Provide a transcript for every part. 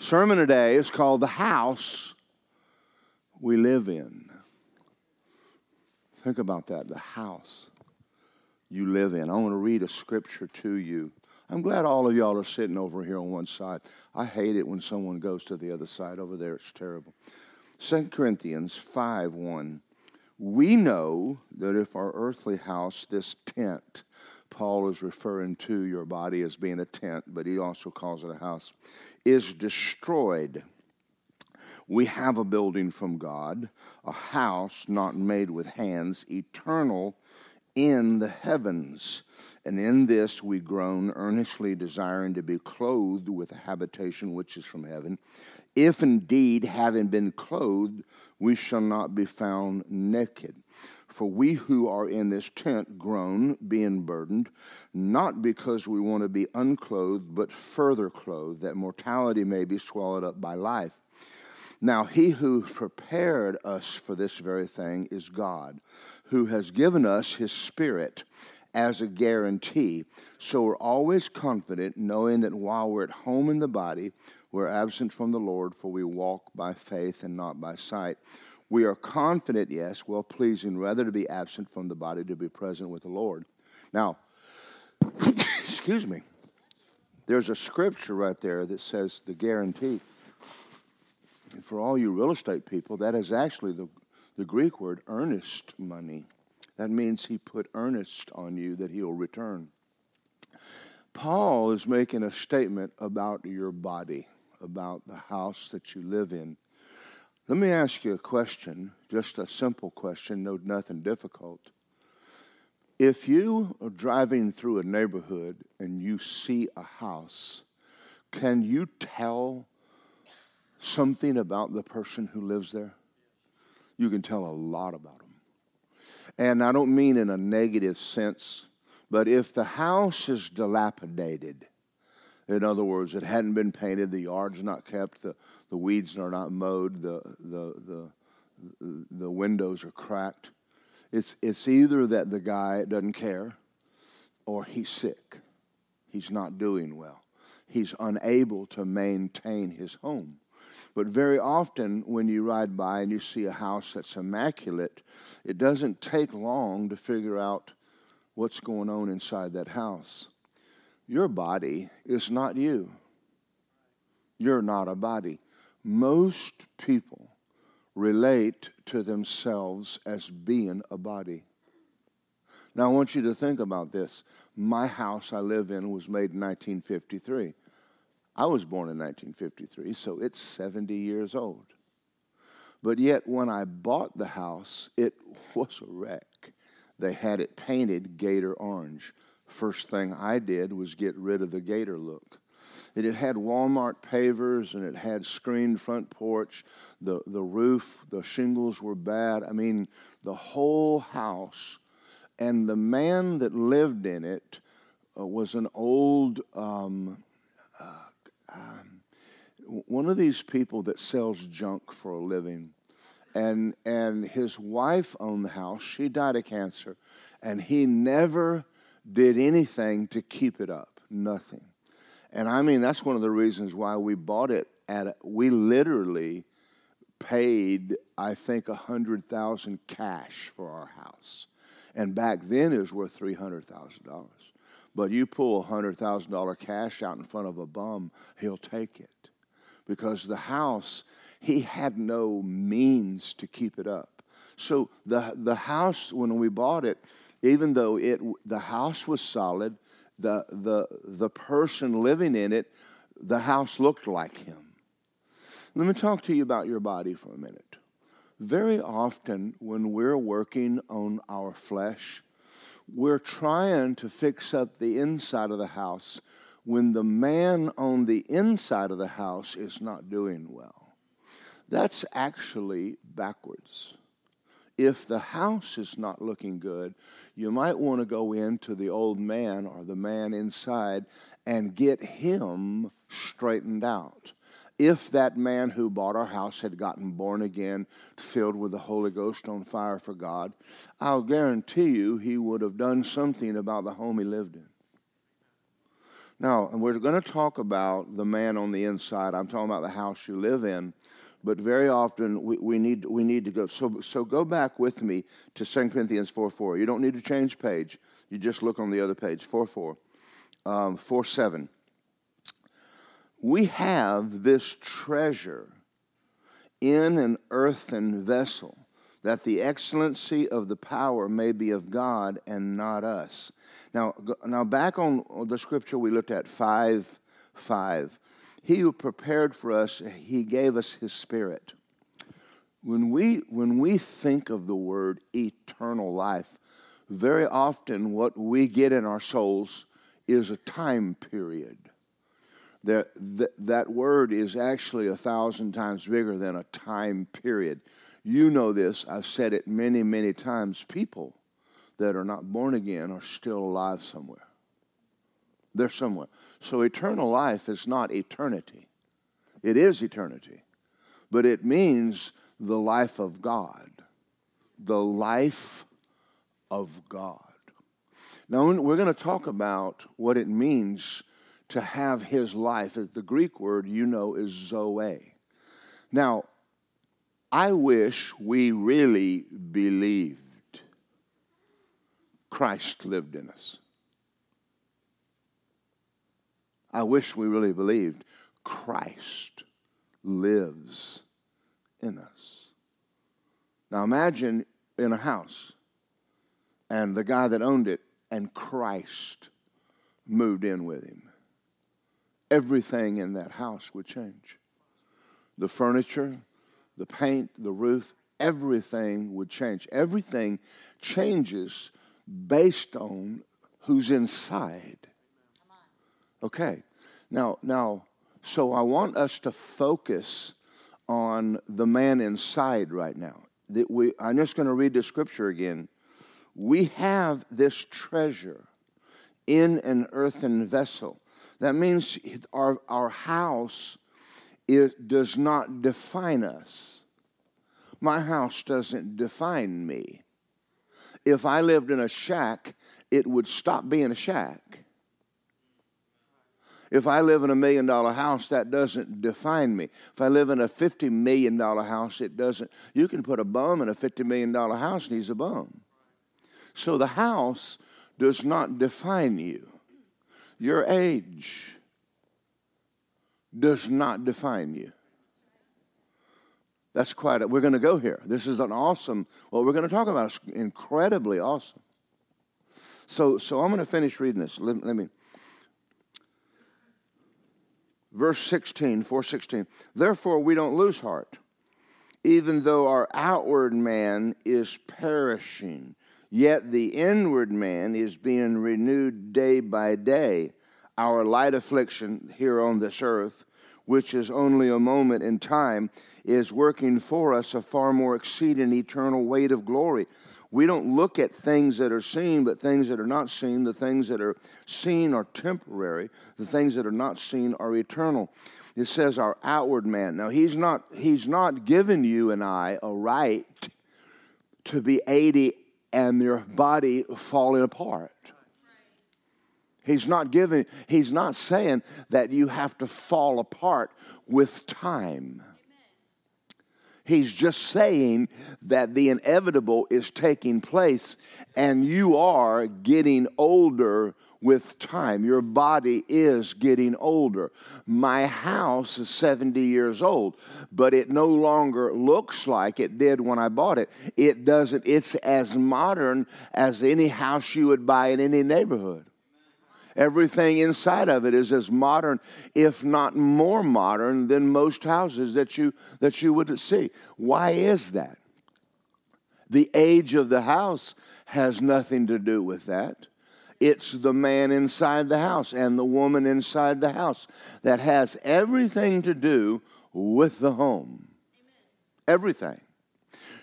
Sermon today is called The House We Live In. Think about that the house you live in. I want to read a scripture to you. I'm glad all of y'all are sitting over here on one side. I hate it when someone goes to the other side over there. It's terrible. 2 Corinthians 5 1. We know that if our earthly house, this tent, Paul is referring to your body as being a tent, but he also calls it a house, is destroyed. We have a building from God, a house not made with hands, eternal in the heavens. And in this we groan, earnestly desiring to be clothed with a habitation which is from heaven. If indeed, having been clothed, we shall not be found naked. For we who are in this tent groan, being burdened, not because we want to be unclothed, but further clothed, that mortality may be swallowed up by life. Now, he who prepared us for this very thing is God, who has given us his Spirit as a guarantee. So we're always confident, knowing that while we're at home in the body, we're absent from the Lord, for we walk by faith and not by sight. We are confident, yes, well pleasing, rather to be absent from the body, to be present with the Lord. Now, excuse me, there's a scripture right there that says the guarantee. And for all you real estate people, that is actually the, the Greek word earnest money. That means he put earnest on you that he'll return. Paul is making a statement about your body, about the house that you live in. Let me ask you a question, just a simple question, no nothing difficult. If you are driving through a neighborhood and you see a house, can you tell something about the person who lives there? You can tell a lot about them. And I don't mean in a negative sense, but if the house is dilapidated, in other words, it hadn't been painted, the yard's not kept, the, the weeds are not mowed, the, the, the, the windows are cracked, it's, it's either that the guy doesn't care or he's sick. He's not doing well. He's unable to maintain his home. But very often, when you ride by and you see a house that's immaculate, it doesn't take long to figure out what's going on inside that house. Your body is not you. You're not a body. Most people relate to themselves as being a body. Now, I want you to think about this. My house I live in was made in 1953. I was born in 1953, so it's 70 years old. But yet, when I bought the house, it was a wreck. They had it painted gator orange. First thing I did was get rid of the gator look. It had Walmart pavers and it had screened front porch. The, the roof, the shingles were bad. I mean, the whole house. And the man that lived in it uh, was an old um, um, one of these people that sells junk for a living, and and his wife owned the house. She died of cancer, and he never did anything to keep it up. Nothing. And I mean, that's one of the reasons why we bought it at. We literally paid, I think, a hundred thousand cash for our house, and back then it was worth three hundred thousand dollars. But you pull a $100,000 cash out in front of a bum, he'll take it. Because the house, he had no means to keep it up. So the, the house, when we bought it, even though it, the house was solid, the, the, the person living in it, the house looked like him. Let me talk to you about your body for a minute. Very often, when we're working on our flesh, we're trying to fix up the inside of the house when the man on the inside of the house is not doing well. That's actually backwards. If the house is not looking good, you might want to go into the old man or the man inside and get him straightened out if that man who bought our house had gotten born again, filled with the Holy Ghost on fire for God, I'll guarantee you he would have done something about the home he lived in. Now, we're going to talk about the man on the inside. I'm talking about the house you live in. But very often we, we, need, we need to go. So, so go back with me to 2 Corinthians 4 4. You don't need to change page. You just look on the other page, 4 4. Um, 4 7. We have this treasure in an earthen vessel, that the excellency of the power may be of God and not us. Now, now back on the scripture we looked at, 5 5. He who prepared for us, he gave us his spirit. When we, when we think of the word eternal life, very often what we get in our souls is a time period. That, that, that word is actually a thousand times bigger than a time period. You know this, I've said it many, many times. People that are not born again are still alive somewhere. They're somewhere. So eternal life is not eternity, it is eternity, but it means the life of God. The life of God. Now, we're going to talk about what it means to have his life. The Greek word, you know, is zoe. Now, I wish we really believed Christ lived in us. I wish we really believed Christ lives in us. Now imagine in a house and the guy that owned it and Christ moved in with him. Everything in that house would change. The furniture, the paint, the roof, everything would change. Everything changes based on who's inside. Okay. Now, now, so I want us to focus on the man inside right now. That we, I'm just going to read the scripture again. We have this treasure in an earthen vessel. That means our, our house it does not define us. My house doesn't define me. If I lived in a shack, it would stop being a shack. If I live in a million dollar house, that doesn't define me. If I live in a $50 million house, it doesn't. You can put a bum in a $50 million house and he's a bum. So the house does not define you. Your age does not define you. That's quite, a, we're going to go here. This is an awesome, what we're going to talk about is incredibly awesome. So, so I'm going to finish reading this. Let, let me, verse 16, 416. Therefore, we don't lose heart, even though our outward man is perishing, yet the inward man is being renewed day by day. Our light affliction here on this earth, which is only a moment in time, is working for us a far more exceeding eternal weight of glory we don't look at things that are seen, but things that are not seen. The things that are seen are temporary. The things that are not seen are eternal. It says our outward man. Now he's not he's not given you and I a right to be 80 and your body falling apart. He's not giving he's not saying that you have to fall apart with time. He's just saying that the inevitable is taking place and you are getting older with time. Your body is getting older. My house is 70 years old, but it no longer looks like it did when I bought it. It doesn't, it's as modern as any house you would buy in any neighborhood. Everything inside of it is as modern, if not more modern, than most houses that you, that you would see. Why is that? The age of the house has nothing to do with that. It's the man inside the house and the woman inside the house that has everything to do with the home. Everything.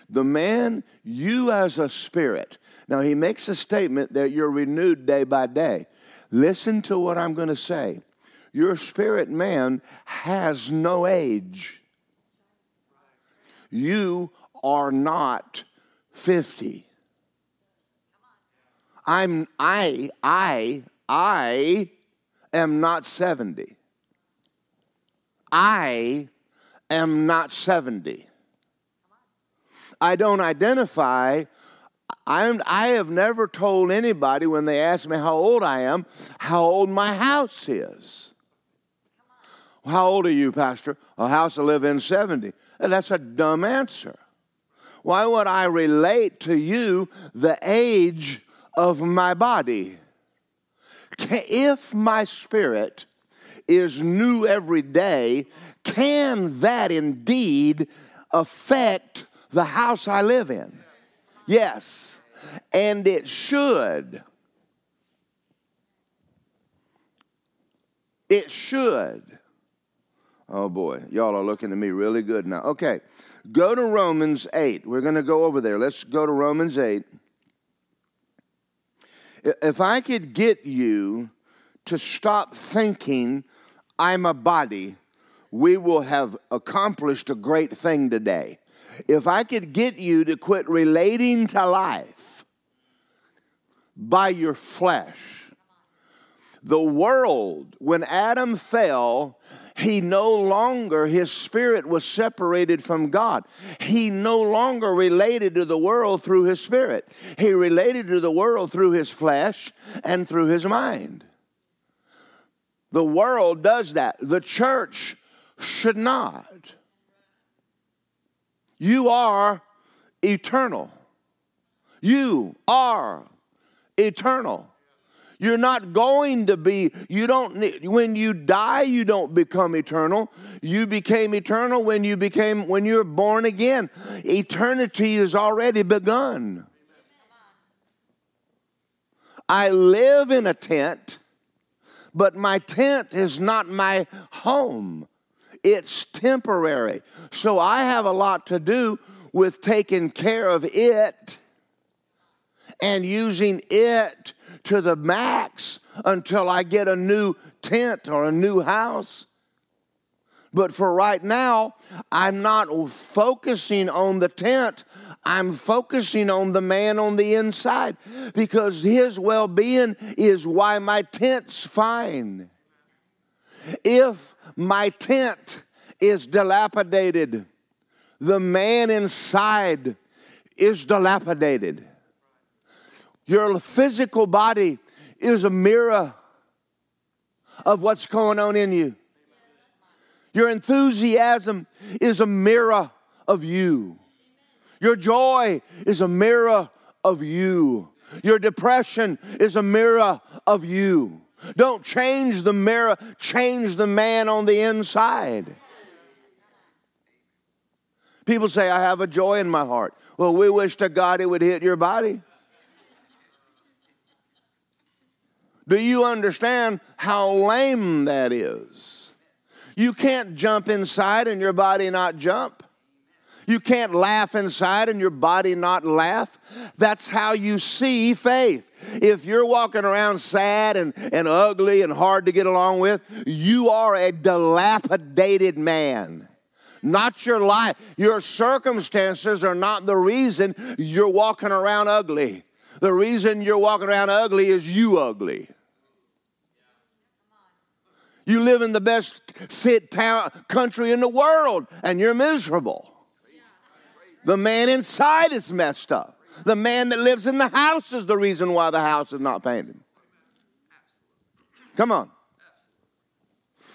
The man, you as a spirit. Now, he makes a statement that you're renewed day by day. Listen to what I'm going to say. Your spirit man has no age. You are not 50. I'm I I I am not 70. I am not 70. I don't identify. I'm, I have never told anybody when they ask me how old I am, how old my house is. How old are you, Pastor? A house I live in 70. That's a dumb answer. Why would I relate to you the age of my body? If my spirit is new every day, can that indeed affect the house I live in? Yes, and it should. It should. Oh boy, y'all are looking at me really good now. Okay, go to Romans 8. We're going to go over there. Let's go to Romans 8. If I could get you to stop thinking I'm a body, we will have accomplished a great thing today. If I could get you to quit relating to life by your flesh, the world, when Adam fell, he no longer, his spirit was separated from God. He no longer related to the world through his spirit. He related to the world through his flesh and through his mind. The world does that. The church should not. You are eternal. You are eternal. You're not going to be, you don't, need, when you die, you don't become eternal. You became eternal when you became, when you're born again. Eternity is already begun. I live in a tent, but my tent is not my home. It's temporary. So I have a lot to do with taking care of it and using it to the max until I get a new tent or a new house. But for right now, I'm not focusing on the tent. I'm focusing on the man on the inside because his well being is why my tent's fine. If my tent is dilapidated, the man inside is dilapidated. Your physical body is a mirror of what's going on in you. Your enthusiasm is a mirror of you. Your joy is a mirror of you. Your depression is a mirror of you. Don't change the mirror, change the man on the inside. People say, I have a joy in my heart. Well, we wish to God it would hit your body. Do you understand how lame that is? You can't jump inside and your body not jump. You can't laugh inside and your body not laugh. That's how you see faith. If you're walking around sad and, and ugly and hard to get along with, you are a dilapidated man. Not your life. Your circumstances are not the reason you're walking around ugly. The reason you're walking around ugly is you ugly. You live in the best sit town country in the world and you're miserable. The man inside is messed up. The man that lives in the house is the reason why the house is not painted. Come on.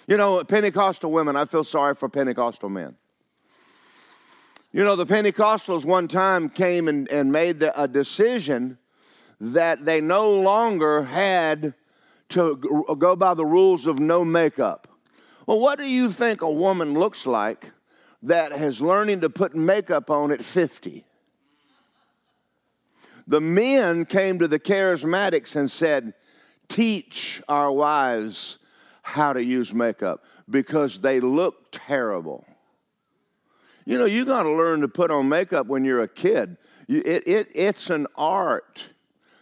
You know, Pentecostal women, I feel sorry for Pentecostal men. You know, the Pentecostals one time came and, and made a decision that they no longer had to go by the rules of no makeup. Well, what do you think a woman looks like that has learning to put makeup on at 50? The men came to the charismatics and said, Teach our wives how to use makeup because they look terrible. You know, you got to learn to put on makeup when you're a kid. It, it, it's an art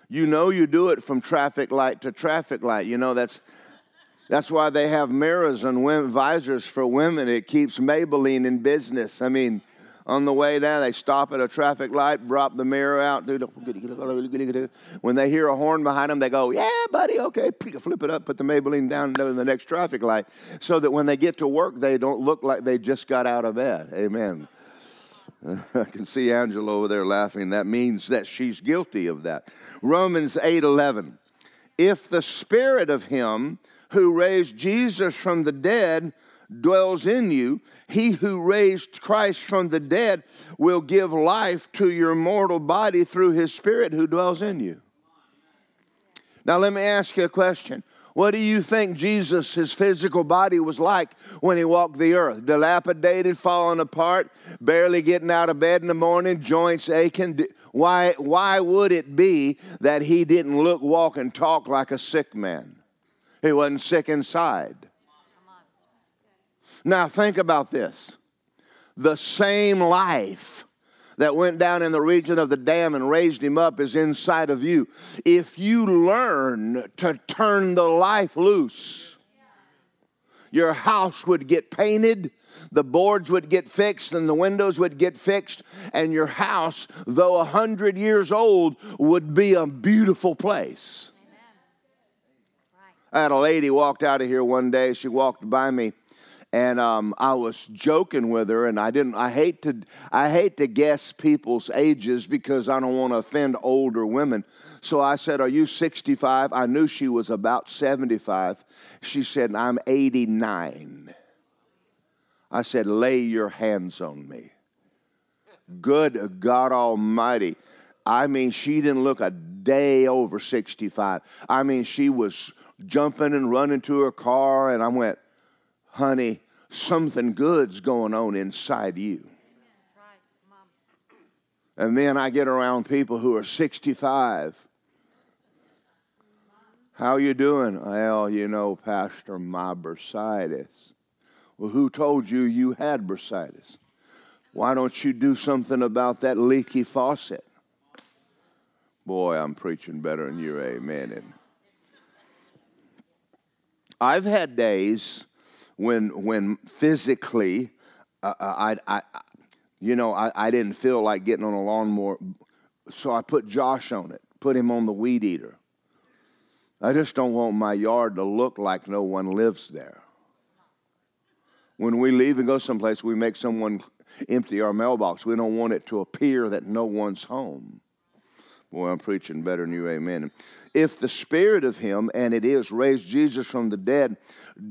you know you do it from traffic light to traffic light. You know that's that's why they have mirrors and women, visors for women. It keeps Maybelline in business. I mean, On the way down, they stop at a traffic light, drop the mirror out. When they hear a horn behind them, they go, Yeah, buddy, okay. Flip it up, put the Maybelline down in the next traffic light so that when they get to work, they don't look like they just got out of bed. Amen. I can see Angela over there laughing. That means that she's guilty of that. Romans 8 11. If the spirit of him who raised Jesus from the dead dwells in you, he who raised Christ from the dead will give life to your mortal body through his spirit who dwells in you. Now, let me ask you a question. What do you think Jesus, his physical body, was like when he walked the earth? Dilapidated, falling apart, barely getting out of bed in the morning, joints aching. Why, why would it be that he didn't look, walk, and talk like a sick man? He wasn't sick inside. Now, think about this the same life that went down in the region of the damned and raised him up is inside of you. If you learn to turn the life loose, your house would get painted, the boards would get fixed, and the windows would get fixed, and your house, though a hundred years old, would be a beautiful place. I had a lady walked out of here one day. She walked by me, and um, I was joking with her, and I didn't. I hate to. I hate to guess people's ages because I don't want to offend older women. So I said, "Are you 65?" I knew she was about 75. She said, "I'm 89." I said, "Lay your hands on me." Good God Almighty. I mean, she didn't look a day over 65. I mean, she was jumping and running to her car, and I went, honey, something good's going on inside you. And then I get around people who are 65. How you doing? Well, you know, Pastor, my bursitis. Well, who told you you had bursitis? Why don't you do something about that leaky faucet? Boy, I'm preaching better than you, amen. I've had days when when physically uh, uh I, I you know I, I didn't feel like getting on a lawnmower, so I put Josh on it, put him on the weed eater. I just don't want my yard to look like no one lives there. When we leave and go someplace, we make someone empty our mailbox. We don't want it to appear that no one's home. Boy, I'm preaching better than you, amen. If the spirit of him, and it is, raised Jesus from the dead,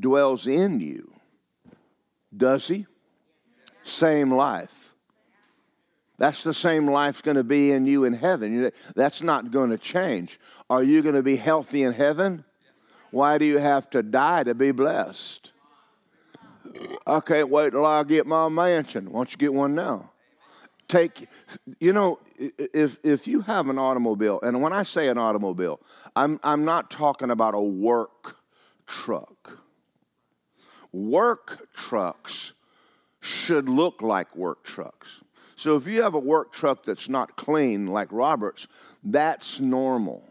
dwells in you, does he? Same life. That's the same life's going to be in you in heaven. That's not going to change. Are you going to be healthy in heaven? Why do you have to die to be blessed? I can't wait till I get my mansion. Why don't you get one now? take you know if if you have an automobile and when i say an automobile i'm i'm not talking about a work truck work trucks should look like work trucks so if you have a work truck that's not clean like robert's that's normal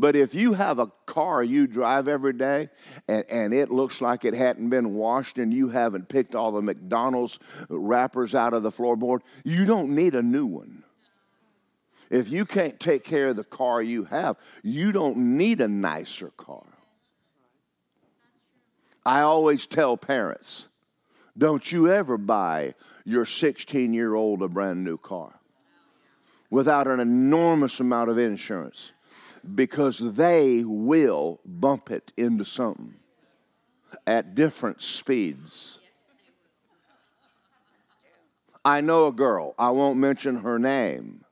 but if you have a car you drive every day and, and it looks like it hadn't been washed and you haven't picked all the McDonald's wrappers out of the floorboard, you don't need a new one. If you can't take care of the car you have, you don't need a nicer car. I always tell parents don't you ever buy your 16 year old a brand new car without an enormous amount of insurance because they will bump it into something at different speeds. I know a girl, I won't mention her name,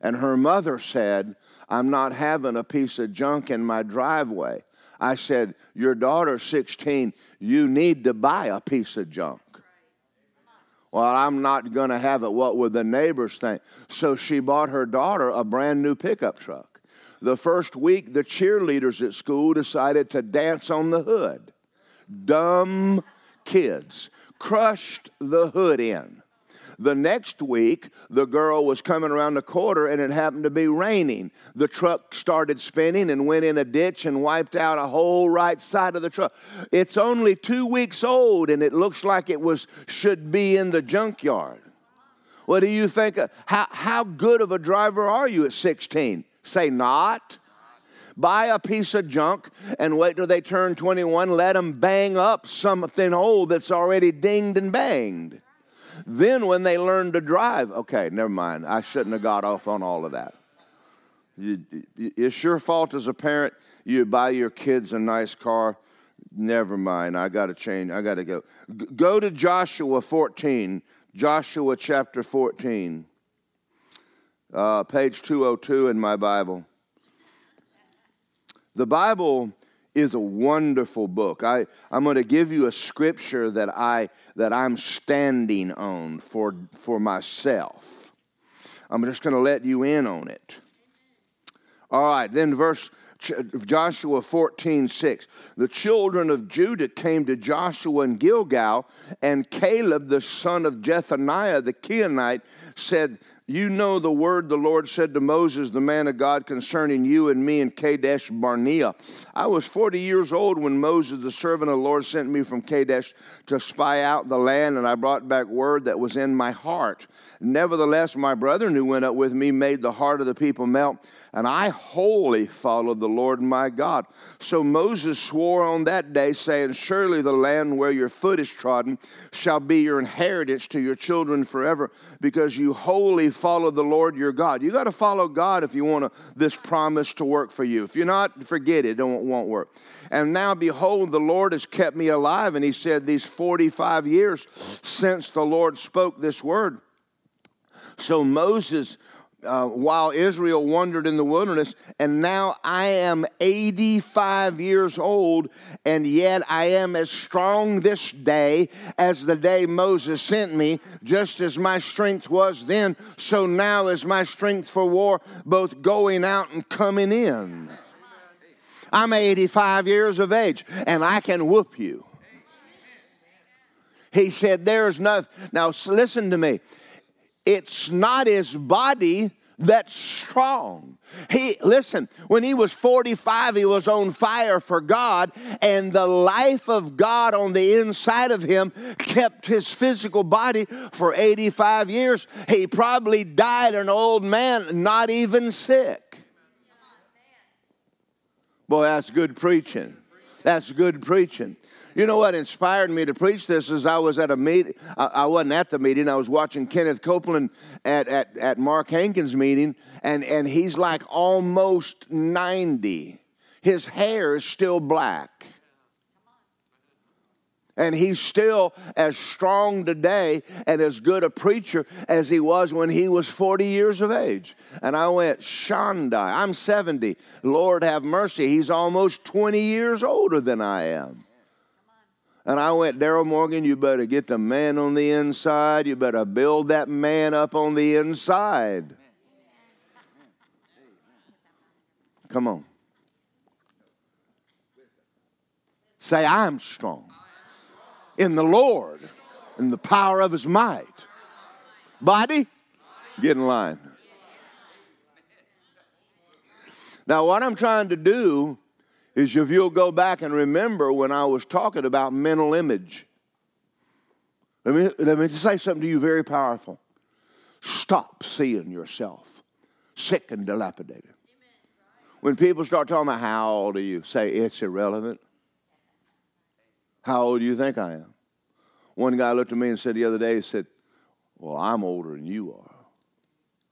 and her mother said, I'm not having a piece of junk in my driveway. I said, Your daughter's 16, you need to buy a piece of junk. Well, I'm not going to have it. What would the neighbors think? So she bought her daughter a brand new pickup truck. The first week, the cheerleaders at school decided to dance on the hood. Dumb kids crushed the hood in. The next week, the girl was coming around the corner and it happened to be raining. The truck started spinning and went in a ditch and wiped out a whole right side of the truck. It's only two weeks old and it looks like it was should be in the junkyard. What do you think? How, how good of a driver are you at 16? Say not. Buy a piece of junk and wait till they turn 21. Let them bang up something old that's already dinged and banged. Then, when they learn to drive, okay, never mind. I shouldn't have got off on all of that. It's your fault as a parent. You buy your kids a nice car. Never mind. I got to change. I got to go. Go to Joshua 14. Joshua chapter 14. Uh, page 202 in my Bible. The Bible is a wonderful book. I, I'm going to give you a scripture that, I, that I'm standing on for, for myself. I'm just going to let you in on it. All right, then verse Joshua 14, 6. The children of Judah came to Joshua in Gilgal, and Caleb, the son of Jephunneh the Kenite, said, you know the word the Lord said to Moses, the man of God, concerning you and me in Kadesh Barnea. I was 40 years old when Moses, the servant of the Lord, sent me from Kadesh to spy out the land, and I brought back word that was in my heart. Nevertheless, my brethren who went up with me made the heart of the people melt and I wholly followed the Lord my God. So Moses swore on that day, saying, Surely the land where your foot is trodden shall be your inheritance to your children forever, because you wholly followed the Lord your God. You got to follow God if you want this promise to work for you. If you're not, forget it, it won't work. And now, behold, the Lord has kept me alive. And he said, These 45 years since the Lord spoke this word. So Moses uh, while Israel wandered in the wilderness, and now I am 85 years old, and yet I am as strong this day as the day Moses sent me, just as my strength was then, so now is my strength for war, both going out and coming in. I'm 85 years of age, and I can whoop you. He said, There's nothing. Now, listen to me. It's not his body that's strong. He listen, when he was 45, he was on fire for God, and the life of God on the inside of him kept his physical body for 85 years. He probably died an old man, not even sick. Boy, that's good preaching. That's good preaching. You know what inspired me to preach this is I was at a meeting. I wasn't at the meeting. I was watching Kenneth Copeland at, at, at Mark Hankins' meeting, and, and he's like almost 90. His hair is still black. And he's still as strong today and as good a preacher as he was when he was 40 years of age. And I went, Shandai, I'm 70. Lord have mercy. He's almost 20 years older than I am. And I went, Darrell Morgan, you better get the man on the inside. You better build that man up on the inside. Come on. Say, I'm strong in the Lord, in the power of his might. Body, get in line. Now, what I'm trying to do is if you'll go back and remember when I was talking about mental image. Let me, let me say something to you very powerful. Stop seeing yourself sick and dilapidated. When people start talking about how old are you, say it's irrelevant. How old do you think I am? One guy looked at me and said the other day, he said, Well, I'm older than you are.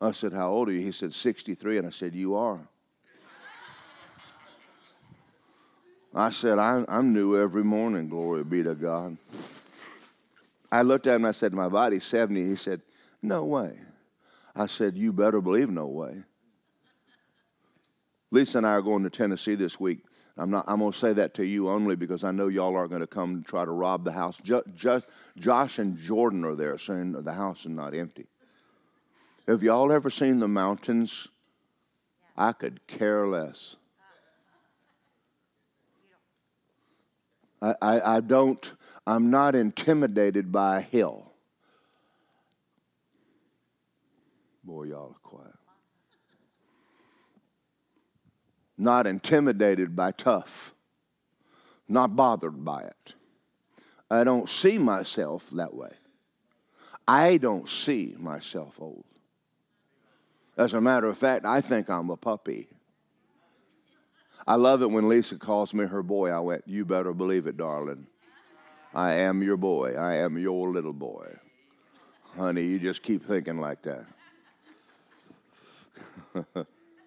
I said, How old are you? He said, 63. And I said, You are. I said, I'm, I'm new every morning, glory be to God. I looked at him I said, My body's 70. He said, No way. I said, You better believe no way. Lisa and I are going to Tennessee this week. I'm not. I'm going to say that to you only because I know y'all are going to come and try to rob the house. Just, just Josh and Jordan are there, saying the house is not empty. Have y'all ever seen the mountains? I could care less. I, I, I don't, I'm not intimidated by a hill. Boy, y'all are quiet. Not intimidated by tough, not bothered by it. I don't see myself that way. I don't see myself old. As a matter of fact, I think I'm a puppy. I love it when Lisa calls me her boy. I went, You better believe it, darling. I am your boy. I am your little boy. Honey, you just keep thinking like that.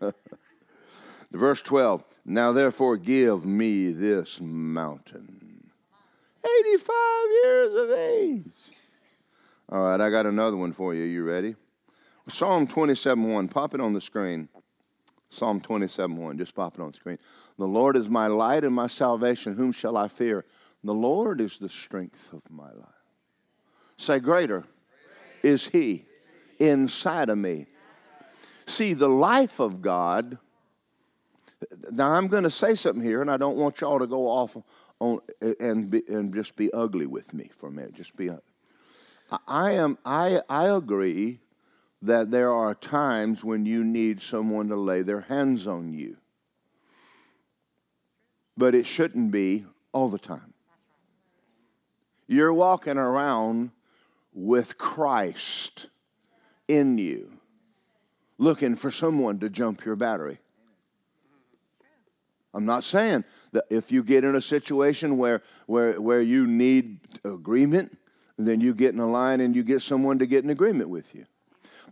Verse 12 Now therefore give me this mountain. 85 years of age. All right, I got another one for you. You ready? Psalm 27 1. Pop it on the screen. Psalm 27 1. Just pop it on the screen. The Lord is my light and my salvation. Whom shall I fear? The Lord is the strength of my life. Say, greater is He inside of me. See, the life of God. Now, I'm going to say something here, and I don't want y'all to go off on and, be, and just be ugly with me for a minute. Just be. I am. I I agree that there are times when you need someone to lay their hands on you, but it shouldn't be all the time. You're walking around with Christ in you, looking for someone to jump your battery. I'm not saying that if you get in a situation where, where, where you need agreement, then you get in a line and you get someone to get in agreement with you.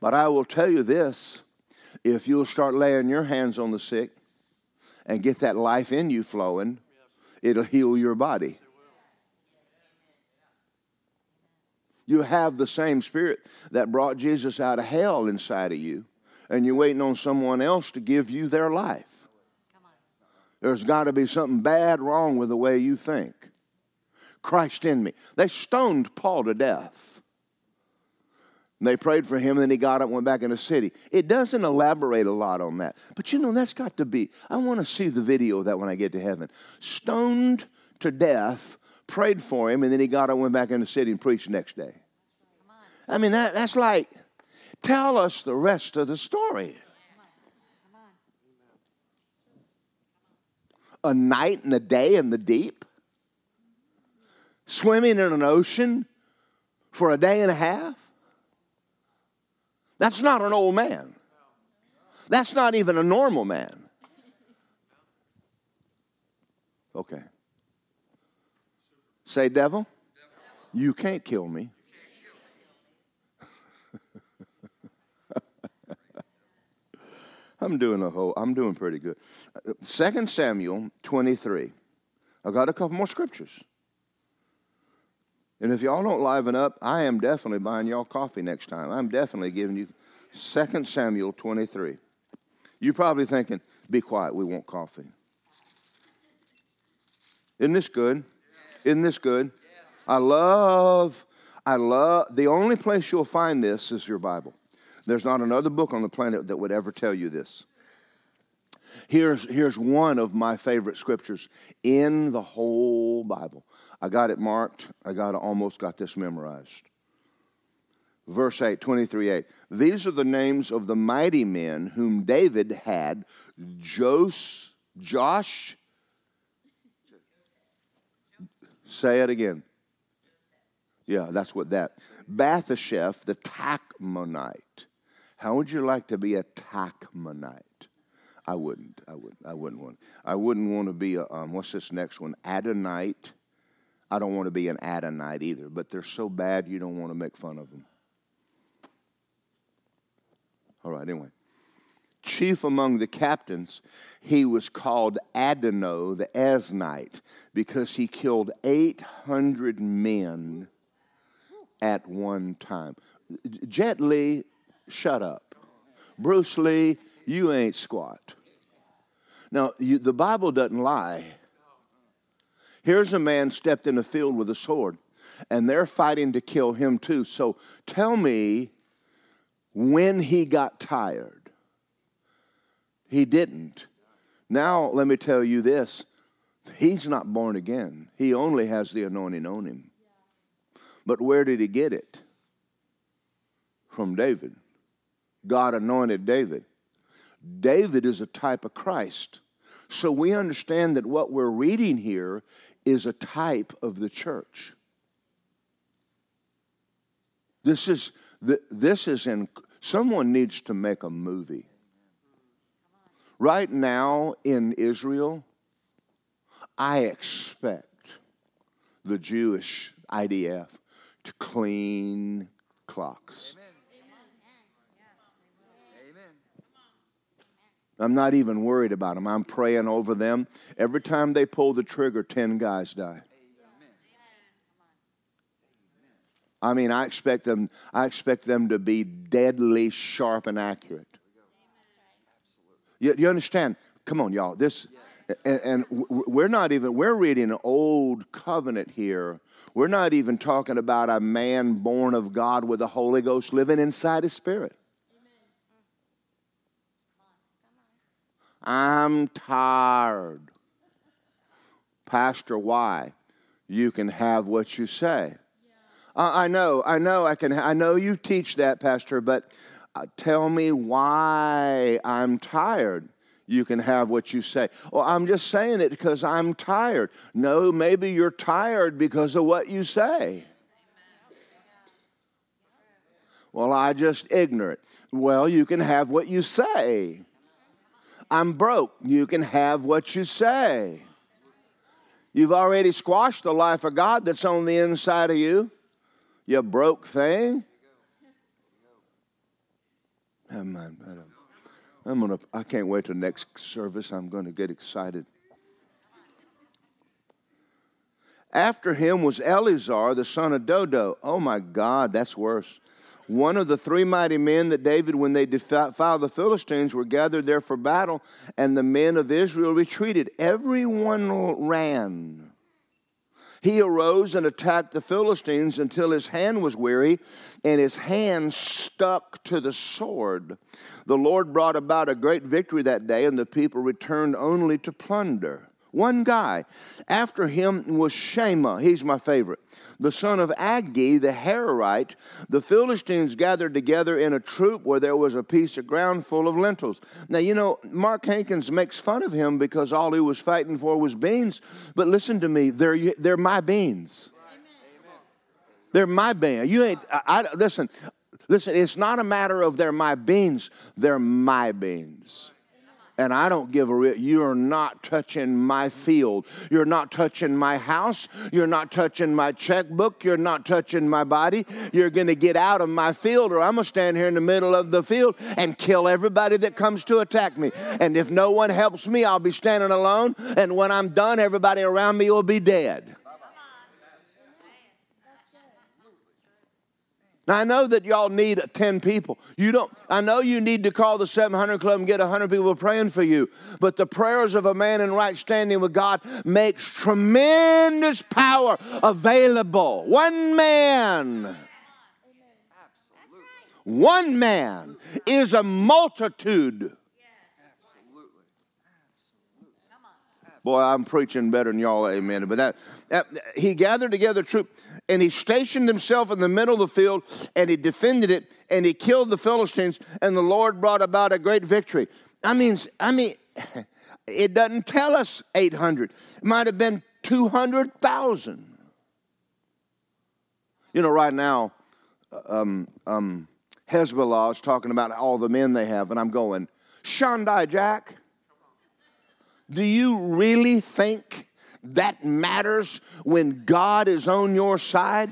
But I will tell you this if you'll start laying your hands on the sick and get that life in you flowing, it'll heal your body. You have the same spirit that brought Jesus out of hell inside of you, and you're waiting on someone else to give you their life. There's got to be something bad wrong with the way you think. Christ in me. They stoned Paul to death. And they prayed for him, and then he got up and went back in the city. It doesn't elaborate a lot on that. But you know, that's got to be. I want to see the video of that when I get to heaven. Stoned to death prayed for him, and then he got up, went back in the city, and preached the next day. I mean, that, that's like, tell us the rest of the story. A night and a day in the deep? Swimming in an ocean for a day and a half? That's not an old man. That's not even a normal man. Okay. Say, devil, you can't kill me. I'm doing a whole, I'm doing pretty good. Uh, Second Samuel 23. I got a couple more scriptures. And if y'all don't liven up, I am definitely buying y'all coffee next time. I'm definitely giving you Second Samuel 23. You're probably thinking, be quiet, we want coffee. Isn't this good? Isn't this good? I love, I love, the only place you'll find this is your Bible. There's not another book on the planet that would ever tell you this. Here's, here's one of my favorite scriptures in the whole Bible. I got it marked. I got almost got this memorized. Verse 8, 23 8. These are the names of the mighty men whom David had Jos, Josh, Say it again. Yeah, that's what that. Bathasheth, the Tachmonite. How would you like to be a Tachmonite? I wouldn't. I wouldn't. I wouldn't want. I wouldn't want to be a. Um, what's this next one? Adonite. I don't want to be an Adonite either. But they're so bad you don't want to make fun of them. All right. Anyway, chief among the captains, he was called Adino the Eznite because he killed 800 men at one time. Jet Li, shut up. Bruce Lee, you ain't squat. Now, you, the Bible doesn't lie. Here's a man stepped in a field with a sword, and they're fighting to kill him too. So tell me when he got tired. He didn't. Now, let me tell you this he's not born again, he only has the anointing on him. But where did he get it? From David. God anointed David. David is a type of Christ. So we understand that what we're reading here is a type of the church. This is this is in someone needs to make a movie. Right now in Israel, I expect the Jewish IDF to clean clocks. I'm not even worried about them. I'm praying over them. Every time they pull the trigger, 10 guys die. I mean, I expect them, I expect them to be deadly sharp and accurate. You, you understand? Come on, y'all. This, and, and we're not even, we're reading an old covenant here. We're not even talking about a man born of God with the Holy Ghost living inside his spirit. I'm tired. Pastor, why? You can have what you say. Uh, I know, I know, I can. I know you teach that, Pastor, but uh, tell me why I'm tired. You can have what you say. Well, I'm just saying it because I'm tired. No, maybe you're tired because of what you say. Well, I just ignorant. Well, you can have what you say. I'm broke. You can have what you say. You've already squashed the life of God that's on the inside of you you broke thing. I'm, gonna. I can't wait till next service. I'm going to get excited. After him was Eleazar, the son of Dodo. Oh my God, that's worse. One of the three mighty men that David, when they defiled the Philistines, were gathered there for battle, and the men of Israel retreated. Everyone ran. He arose and attacked the Philistines until his hand was weary and his hand stuck to the sword. The Lord brought about a great victory that day, and the people returned only to plunder. One guy. After him was Shammah. He's my favorite the son of Agee, the Hararite, the Philistines gathered together in a troop where there was a piece of ground full of lentils. Now, you know, Mark Hankins makes fun of him because all he was fighting for was beans, but listen to me, they're, they're my beans. They're my beans. You ain't, I, I, listen, listen, it's not a matter of they're my beans, they're my beans and I don't give a rip. You are not touching my field. You're not touching my house. You're not touching my checkbook. You're not touching my body. You're going to get out of my field, or I'm going to stand here in the middle of the field and kill everybody that comes to attack me. And if no one helps me, I'll be standing alone. And when I'm done, everybody around me will be dead. Now, I know that y'all need 10 people. You don't, I know you need to call the 700 Club and get 100 people praying for you. But the prayers of a man in right standing with God makes tremendous power available. One man. One man is a multitude. Boy, I'm preaching better than y'all, amen. But that, that he gathered together troops and he stationed himself in the middle of the field and he defended it and he killed the Philistines and the Lord brought about a great victory. I mean, I mean, it doesn't tell us 800. It might have been 200,000. You know, right now, um, um, Hezbollah is talking about all the men they have, and I'm going, Shondai Jack, do you really think that matters when God is on your side?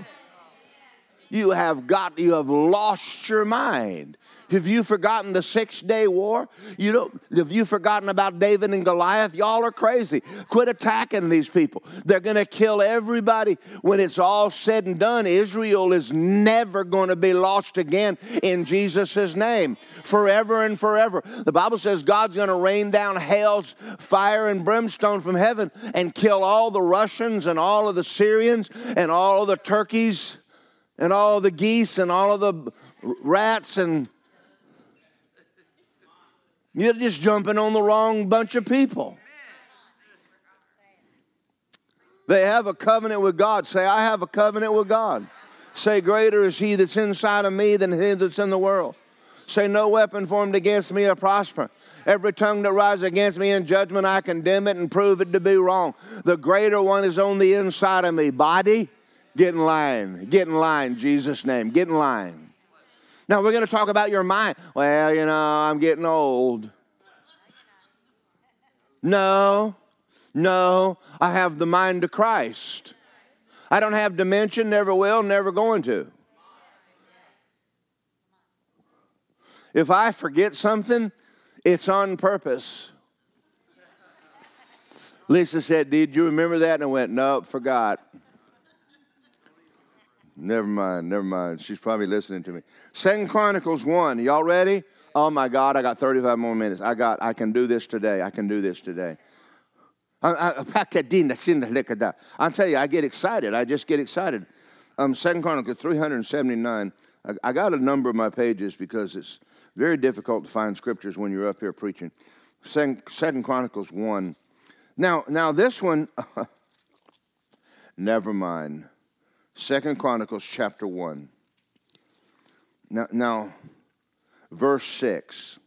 You have got, you have lost your mind. Have you forgotten the six day war? You don't, have you forgotten about David and Goliath? Y'all are crazy. Quit attacking these people. They're going to kill everybody. When it's all said and done, Israel is never going to be lost again in Jesus' name forever and forever. The Bible says God's going to rain down hell's fire and brimstone from heaven and kill all the Russians and all of the Syrians and all of the turkeys and all of the geese and all of the rats and you're just jumping on the wrong bunch of people. They have a covenant with God. Say, I have a covenant with God. Say, greater is he that's inside of me than he that's in the world. Say, no weapon formed against me will prosper. Every tongue that rises against me in judgment, I condemn it and prove it to be wrong. The greater one is on the inside of me. Body, get in line. Get in line, Jesus' name. Get in line. Now, we're going to talk about your mind. Well, you know, I'm getting old. No, no, I have the mind of Christ. I don't have dementia, never will, never going to. If I forget something, it's on purpose. Lisa said, Did you remember that? And I went, Nope, forgot. Never mind, never mind. She's probably listening to me. Second Chronicles 1. Y'all ready? Oh my God, I got 35 more minutes. I got I can do this today. I can do this today. I'll tell you, I get excited. I just get excited. Um, Second Chronicles 379. I, I got a number of my pages because it's very difficult to find scriptures when you're up here preaching. Second, Second Chronicles 1. Now, now this one, never mind. Second Chronicles chapter 1. Now, now, verse 6.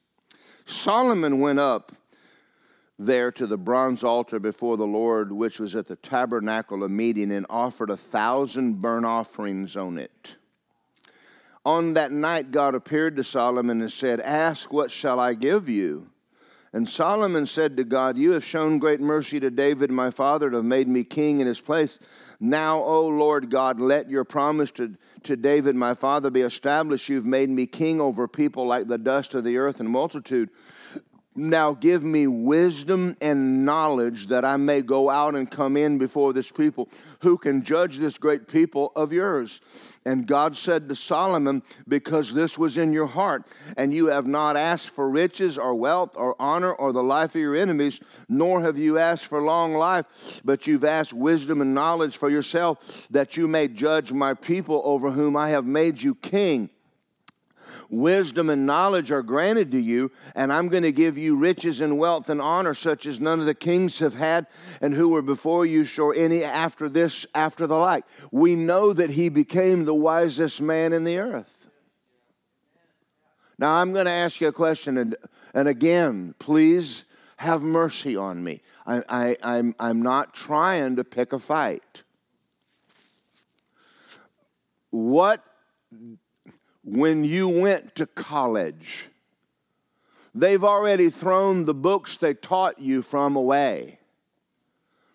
Solomon went up there to the bronze altar before the Lord, which was at the tabernacle of meeting, and offered a thousand burnt offerings on it. On that night, God appeared to Solomon and said, Ask, what shall I give you? And Solomon said to God, You have shown great mercy to David, my father, to have made me king in his place. Now, O Lord God, let your promise to, to David, my father, be established. You've made me king over people like the dust of the earth and multitude. Now give me wisdom and knowledge that I may go out and come in before this people who can judge this great people of yours. And God said to Solomon, Because this was in your heart, and you have not asked for riches or wealth or honor or the life of your enemies, nor have you asked for long life, but you've asked wisdom and knowledge for yourself, that you may judge my people over whom I have made you king wisdom and knowledge are granted to you, and I'm going to give you riches and wealth and honor such as none of the kings have had, and who were before you, shore any after this, after the like. We know that he became the wisest man in the earth. Now I'm going to ask you a question, and, and again, please have mercy on me. I, I, I'm, I'm not trying to pick a fight. What when you went to college. They've already thrown the books they taught you from away.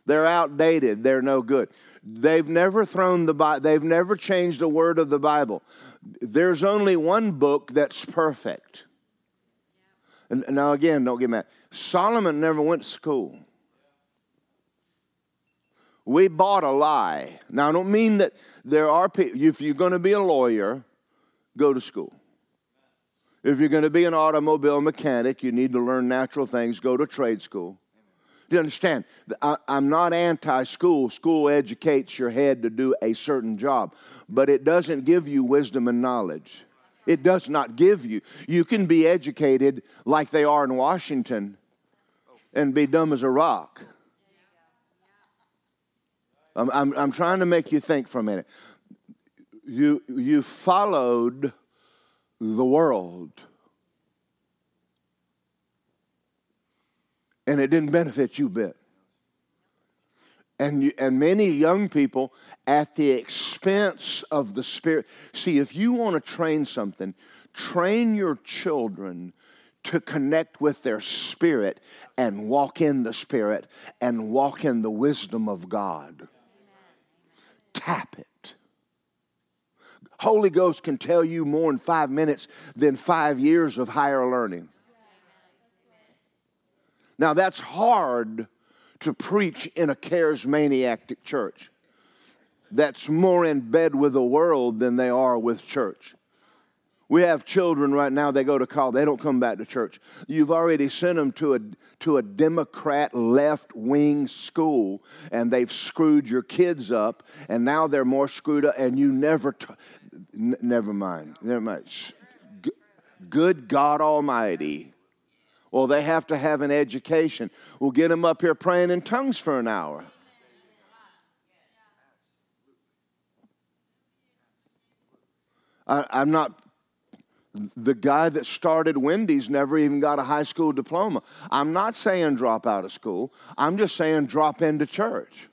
They're outdated, they're no good. They've never thrown the Bible, they've never changed a word of the Bible. There's only one book that's perfect. And now, again, don't get mad. Solomon never went to school. We bought a lie. Now, I don't mean that there are people, if you're going to be a lawyer, go to school. If you're going to be an automobile mechanic, you need to learn natural things, go to trade school. Do you understand? I, am not anti school. School educates your head to do a certain job, but it doesn't give you wisdom and knowledge. It does not give you. You can be educated like they are in Washington and be dumb as a rock. I'm, I'm, I'm trying to make you think for a minute you, you followed the world. And it didn't benefit you a bit. And, you, and many young people at the expense of the spirit. See, if you want to train something, train your children to connect with their spirit and walk in the spirit and walk in the wisdom of God. Tap it. Holy Ghost can tell you more in five minutes than five years of higher learning. Now, that's hard to preach in a charismatic church that's more in bed with the world than they are with church. We have children right now, they go to college, they don't come back to church. You've already sent them to a, to a Democrat left wing school and they've screwed your kids up, and now they're more screwed up, and you never, t- N- never mind. Never mind. good God Almighty. Well, they have to have an education. We'll get them up here praying in tongues for an hour. I, I'm not the guy that started Wendy's never even got a high school diploma. I'm not saying drop out of school, I'm just saying drop into church.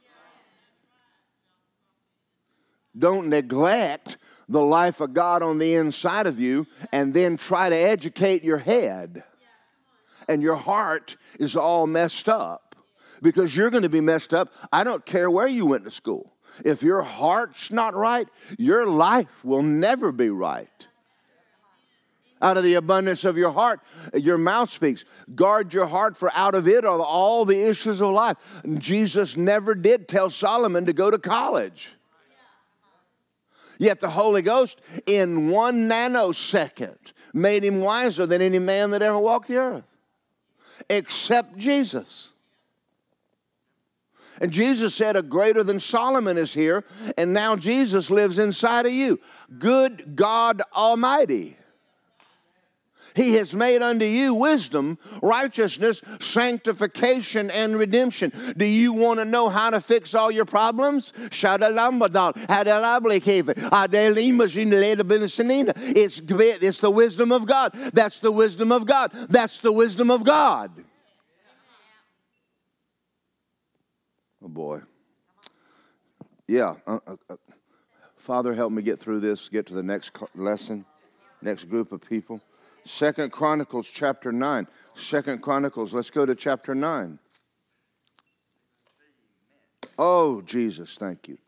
Don't neglect the life of God on the inside of you and then try to educate your head. And your heart is all messed up because you're going to be messed up. I don't care where you went to school. If your heart's not right, your life will never be right. Out of the abundance of your heart, your mouth speaks. Guard your heart, for out of it are all the issues of life. Jesus never did tell Solomon to go to college. Yet the Holy Ghost, in one nanosecond, made him wiser than any man that ever walked the earth, except Jesus. And Jesus said, A greater than Solomon is here, and now Jesus lives inside of you. Good God Almighty. He has made unto you wisdom, righteousness, sanctification, and redemption. Do you want to know how to fix all your problems? It's, it's the wisdom of God. That's the wisdom of God. That's the wisdom of God. Oh boy. Yeah. Uh, uh, uh. Father, help me get through this, get to the next lesson, next group of people. Second Chronicles chapter 9. Second Chronicles, let's go to chapter 9. Oh, Jesus, thank you.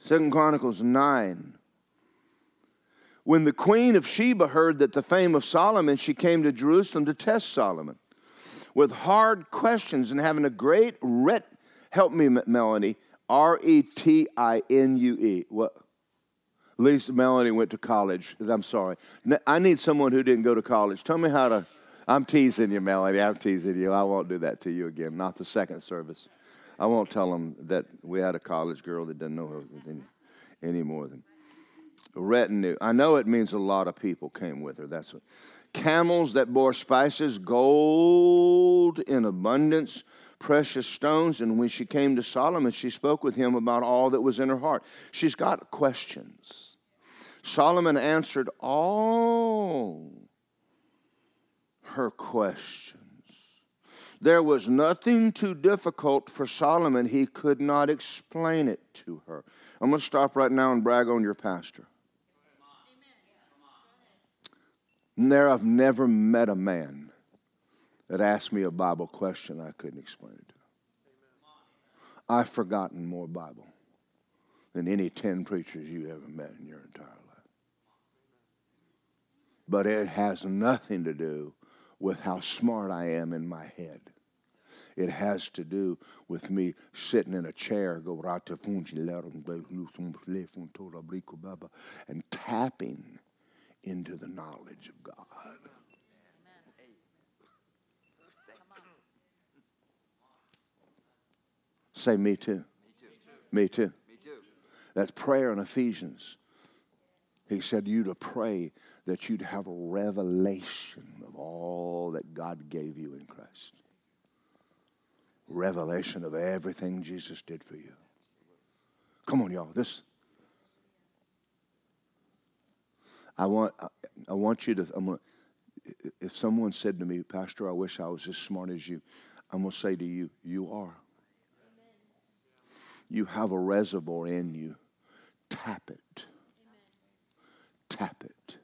Second Chronicles 9. When the queen of Sheba heard that the fame of Solomon, she came to Jerusalem to test Solomon with hard questions and having a great ret. Help me, Melanie. R E T I N U E. What? Lisa Melanie went to college. I'm sorry. I need someone who didn't go to college. Tell me how to. I'm teasing you, Melanie. I'm teasing you. I won't do that to you again. Not the second service. I won't tell them that we had a college girl that didn't know her any, any more than retinue. I know it means a lot of people came with her. That's what. Camels that bore spices, gold in abundance, precious stones. And when she came to Solomon, she spoke with him about all that was in her heart. She's got questions. Solomon answered all her questions. There was nothing too difficult for Solomon. He could not explain it to her. I'm going to stop right now and brag on your pastor. there, I've never met a man that asked me a Bible question I couldn't explain it to. I've forgotten more Bible than any 10 preachers you ever met in your entire life but it has nothing to do with how smart I am in my head. It has to do with me sitting in a chair, go and tapping into the knowledge of God. Say me too. Me too. Me too. That's prayer in Ephesians. He said you to pray that you'd have a revelation of all that God gave you in Christ. Revelation of everything Jesus did for you. Come on, y'all. This. I want. I want you to. I'm gonna, if someone said to me, Pastor, I wish I was as smart as you, I'm going to say to you, you are. You have a reservoir in you. Tap it. Tap it.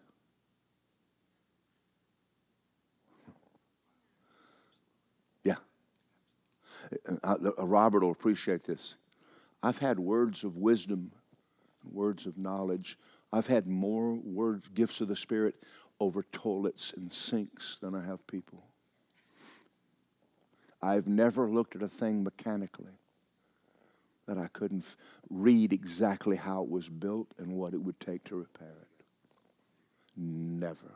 uh, Uh, uh, uh, Robert will appreciate this. I've had words of wisdom, words of knowledge. I've had more words, gifts of the Spirit over toilets and sinks than I have people. I've never looked at a thing mechanically that I couldn't read exactly how it was built and what it would take to repair it. Never.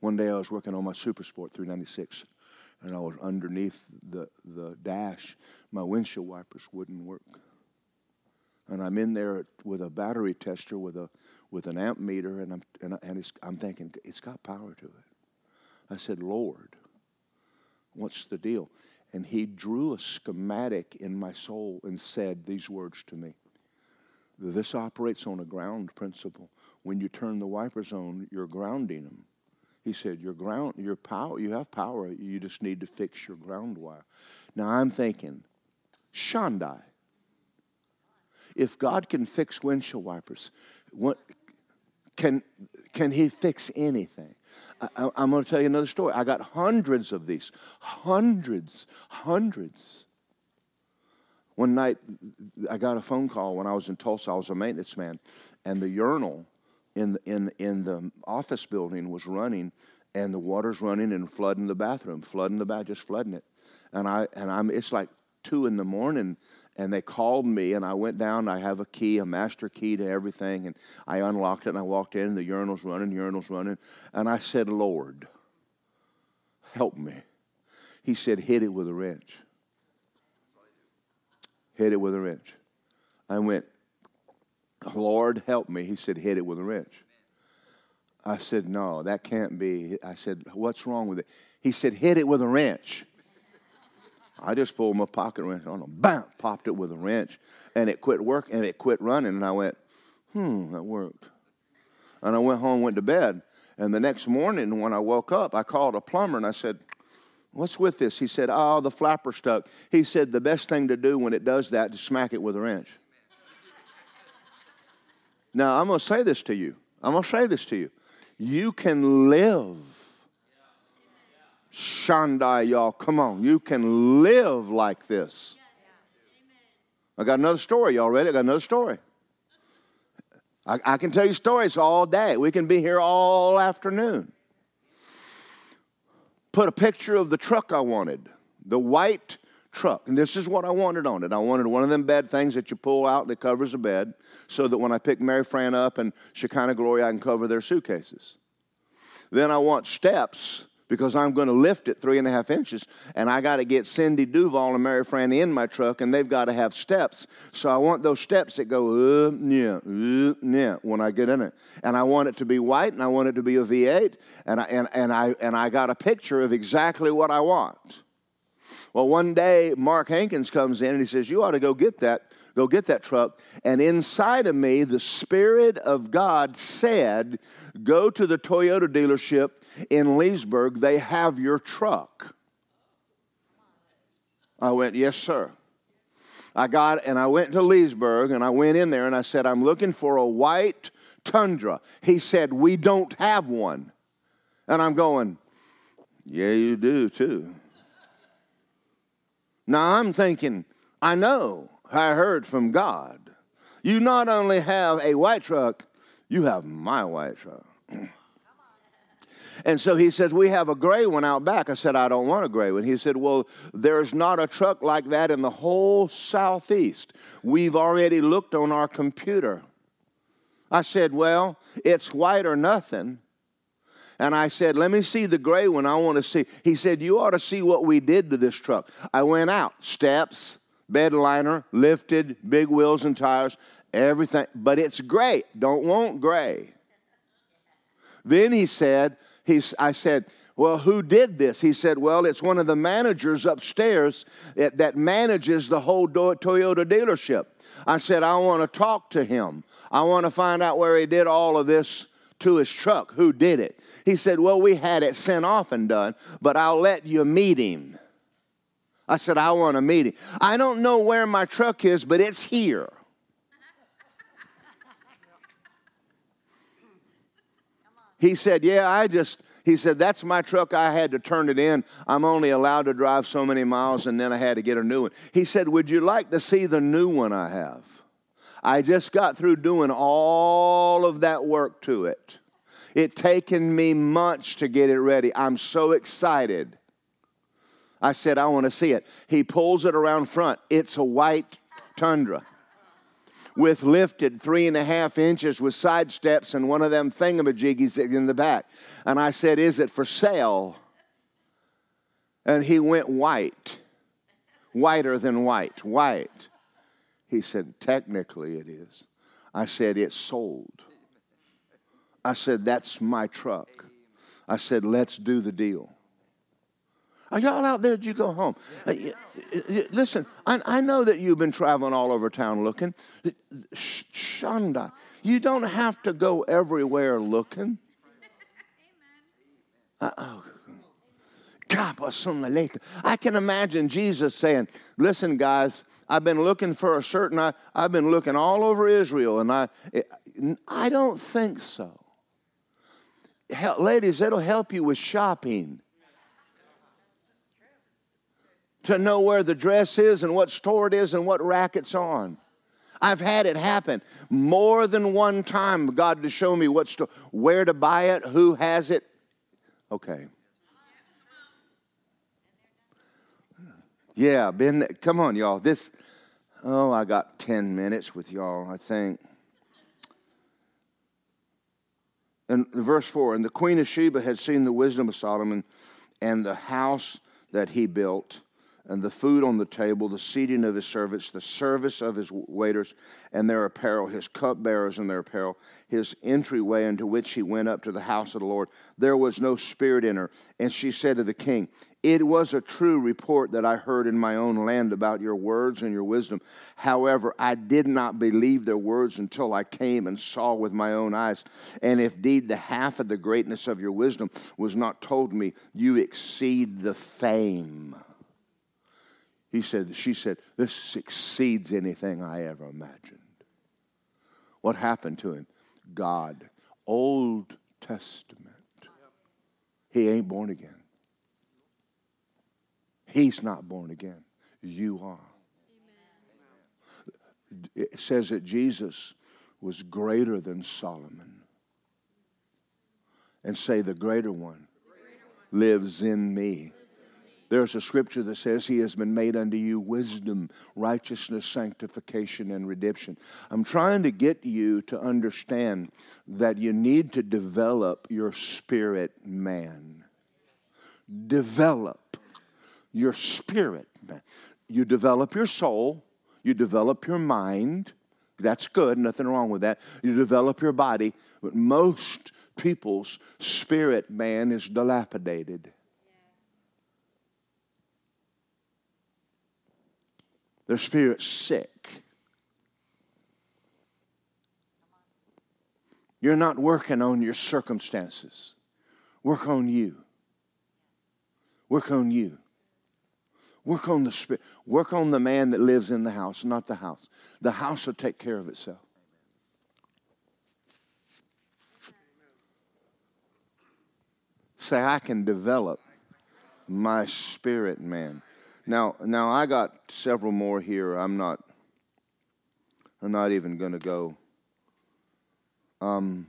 One day I was working on my Super Sport 396 and I was underneath the, the dash. My windshield wipers wouldn't work. And I'm in there with a battery tester with a with an amp meter, and I'm and, and I'm thinking it's got power to it. I said, Lord, what's the deal? And he drew a schematic in my soul and said these words to me. This operates on a ground principle. when you turn the wipers on, you're grounding them. He said, "Your ground, your power, you have power. You just need to fix your ground wire." Now I'm thinking, Shandai. If God can fix windshield wipers, what, can can He fix anything? I, am going to tell you another story. I got hundreds of these, hundreds, hundreds. One night, I got a phone call when I was in Tulsa. I was a maintenance man, and the urinal in in in the office building was running, and the water's running and flooding the bathroom, flooding the bath, just flooding it. And I and I'm it's like two in the morning, and they called me and I went down. I have a key, a master key to everything, and I unlocked it and I walked in. And the urinal's running, urinal's running, and I said, "Lord, help me." He said, "Hit it with a wrench." Hit it with a wrench. I went, "Lord, help me." He said, "Hit it with a wrench." I said, "No, that can't be." I said, "What's wrong with it?" He said, "Hit it with a wrench." I just pulled my pocket wrench on, him, bam, popped it with a wrench, and it quit working, and it quit running. And I went, hmm, that worked. And I went home, went to bed. And the next morning, when I woke up, I called a plumber and I said, What's with this? He said, Oh, the flapper stuck. He said, The best thing to do when it does that is smack it with a wrench. Now, I'm going to say this to you. I'm going to say this to you. You can live Shandai, y'all. Come on. You can live like this. I got another story. Y'all ready? I got another story. I, I can tell you stories all day. We can be here all afternoon. Put a picture of the truck I wanted, the white truck. And this is what I wanted on it. I wanted one of them bed things that you pull out that covers the bed so that when I pick Mary Fran up and Shekinah Glory, I can cover their suitcases. Then I want steps because I'm going to lift it three and a half inches, and I got to get Cindy Duval and Mary Fran in my truck, and they've got to have steps. So I want those steps that go uh, up, yeah, up, uh, yeah, when I get in it, and I want it to be white, and I want it to be a V8, and I and, and I and I got a picture of exactly what I want. Well, one day Mark Hankins comes in and he says, "You ought to go get that." Go get that truck. And inside of me, the Spirit of God said, Go to the Toyota dealership in Leesburg, they have your truck. I went, Yes, sir. I got, and I went to Leesburg and I went in there and I said, I'm looking for a white tundra. He said, We don't have one. And I'm going, Yeah, you do too. Now I'm thinking, I know, I heard from God. You not only have a white truck, you have my white truck. And so he says, We have a gray one out back. I said, I don't want a gray one. He said, Well, there's not a truck like that in the whole southeast. We've already looked on our computer. I said, Well, it's white or nothing. And I said, Let me see the gray one. I want to see. He said, You ought to see what we did to this truck. I went out, steps, bed liner, lifted, big wheels and tires, everything. But it's gray. Don't want gray. Then he said, He's, I said, well, who did this? He said, well, it's one of the managers upstairs that, that manages the whole Toyota dealership. I said, I want to talk to him. I want to find out where he did all of this to his truck. Who did it? He said, Well, we had it sent off and done, but I'll let you meet him. I said, I want to meet him. I don't know where my truck is, but it's here. He said, Yeah, I just, he said, That's my truck. I had to turn it in. I'm only allowed to drive so many miles, and then I had to get a new one. He said, Would you like to see the new one I have? I just got through doing all of that work to it. It taken me months to get it ready. I'm so excited. I said, I want to see it. He pulls it around front. It's a white tundra with lifted three and a half inches with side steps and one of them thingamajiggies in the back. And I said, Is it for sale? And he went white, whiter than white, white. He said, Technically it is. I said, It's sold. I said, That's my truck. I said, Let's do the deal. Are y'all out there? Did you go home? Uh, listen, I, I, know that you've been traveling all over town looking. Shh, You don't have to go everywhere looking. Uh-oh. I can imagine Jesus saying, Listen, guys, I've been looking for a certain, I, I've been looking all over Israel, and I, I don't think so. Ladies, it'll help you with shopping. To know where the dress is and what store it is and what rack it's on. I've had it happen more than one time. God to show me what store, where to buy it, who has it. Okay. Yeah, been come on, y'all. This oh, I got 10 minutes with y'all, I think. And verse 4 And the queen of Sheba had seen the wisdom of Solomon and the house that he built, and the food on the table, the seating of his servants, the service of his waiters and their apparel, his cupbearers and their apparel, his entryway into which he went up to the house of the Lord. There was no spirit in her. And she said to the king, it was a true report that I heard in my own land about your words and your wisdom. However, I did not believe their words until I came and saw with my own eyes. And if indeed the half of the greatness of your wisdom was not told me, you exceed the fame. He said, she said, this exceeds anything I ever imagined. What happened to him? God, Old Testament. He ain't born again. He's not born again. You are. It says that Jesus was greater than Solomon. And say, the greater one lives in me. There's a scripture that says, He has been made unto you wisdom, righteousness, sanctification, and redemption. I'm trying to get you to understand that you need to develop your spirit man. Develop your spirit. You develop your soul, you develop your mind. That's good, nothing wrong with that. You develop your body, but most people's spirit man is dilapidated. Their spirit's sick. You're not working on your circumstances. Work on you. Work on you. Work on the spirit. Work on the man that lives in the house, not the house. The house will take care of itself. Say, I can develop my spirit, man. Now, now I got several more here. I'm not. I'm not even going to go. Um,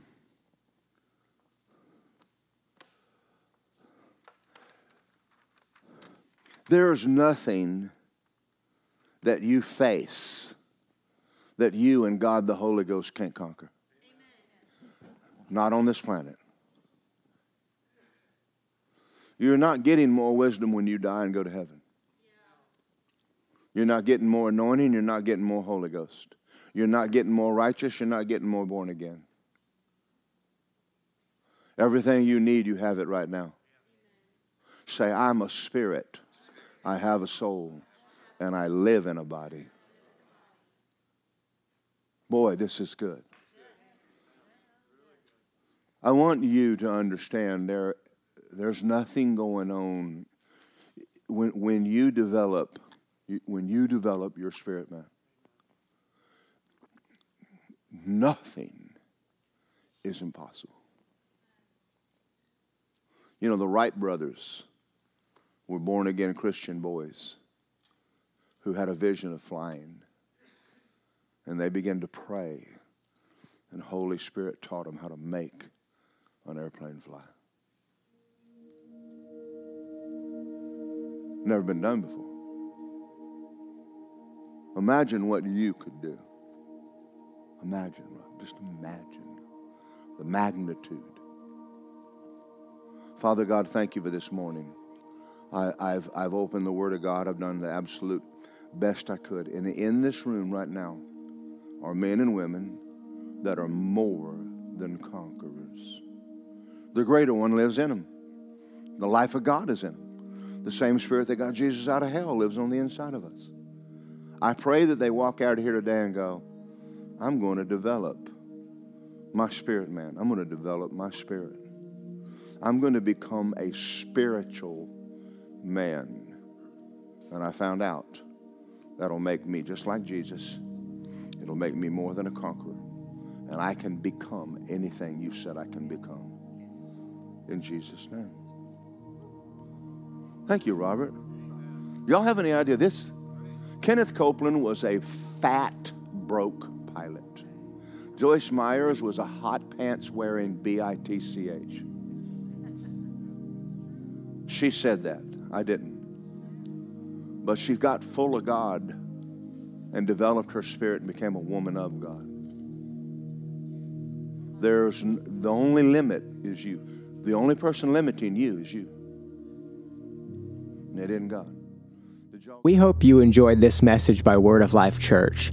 There's nothing that you face that you and God the Holy Ghost can't conquer. Amen. Not on this planet. You're not getting more wisdom when you die and go to heaven. You're not getting more anointing. You're not getting more Holy Ghost. You're not getting more righteous. You're not getting more born again. Everything you need, you have it right now. Say, I'm a spirit. I have a soul and I live in a body. Boy, this is good. I want you to understand there, there's nothing going on when, when you develop when you develop your spirit man. Nothing is impossible. You know, the Wright brothers were born again Christian boys who had a vision of flying. And they began to pray. And Holy Spirit taught them how to make an airplane fly. Never been done before. Imagine what you could do. Imagine, just imagine the magnitude. Father God, thank you for this morning. I, have I've opened the Word of God. I've done the absolute best I could. And in this room right now are men and women that are more than conquerors. The greater one lives in them. The life of God is in them. The same spirit that got Jesus out of hell lives on the inside of us. I pray that they walk out of here today and go, I'm going to develop my spirit man. I'm going to develop my spirit. I'm going to become a spiritual man. And I found out that'll make me just like Jesus. It'll make me more than a conqueror. And I can become anything you said I can become. In Jesus' name. Thank you, Robert. Y'all have any idea this? Kenneth Copeland was a fat, broke pilot. Joyce Myers was a hot pants wearing B I T C H. She said that. I didn't. But she got full of God and developed her spirit and became a woman of God. There's the only limit is you. The only person limiting you is you. And it isn't God. We hope you enjoyed this message by Word of Life Church.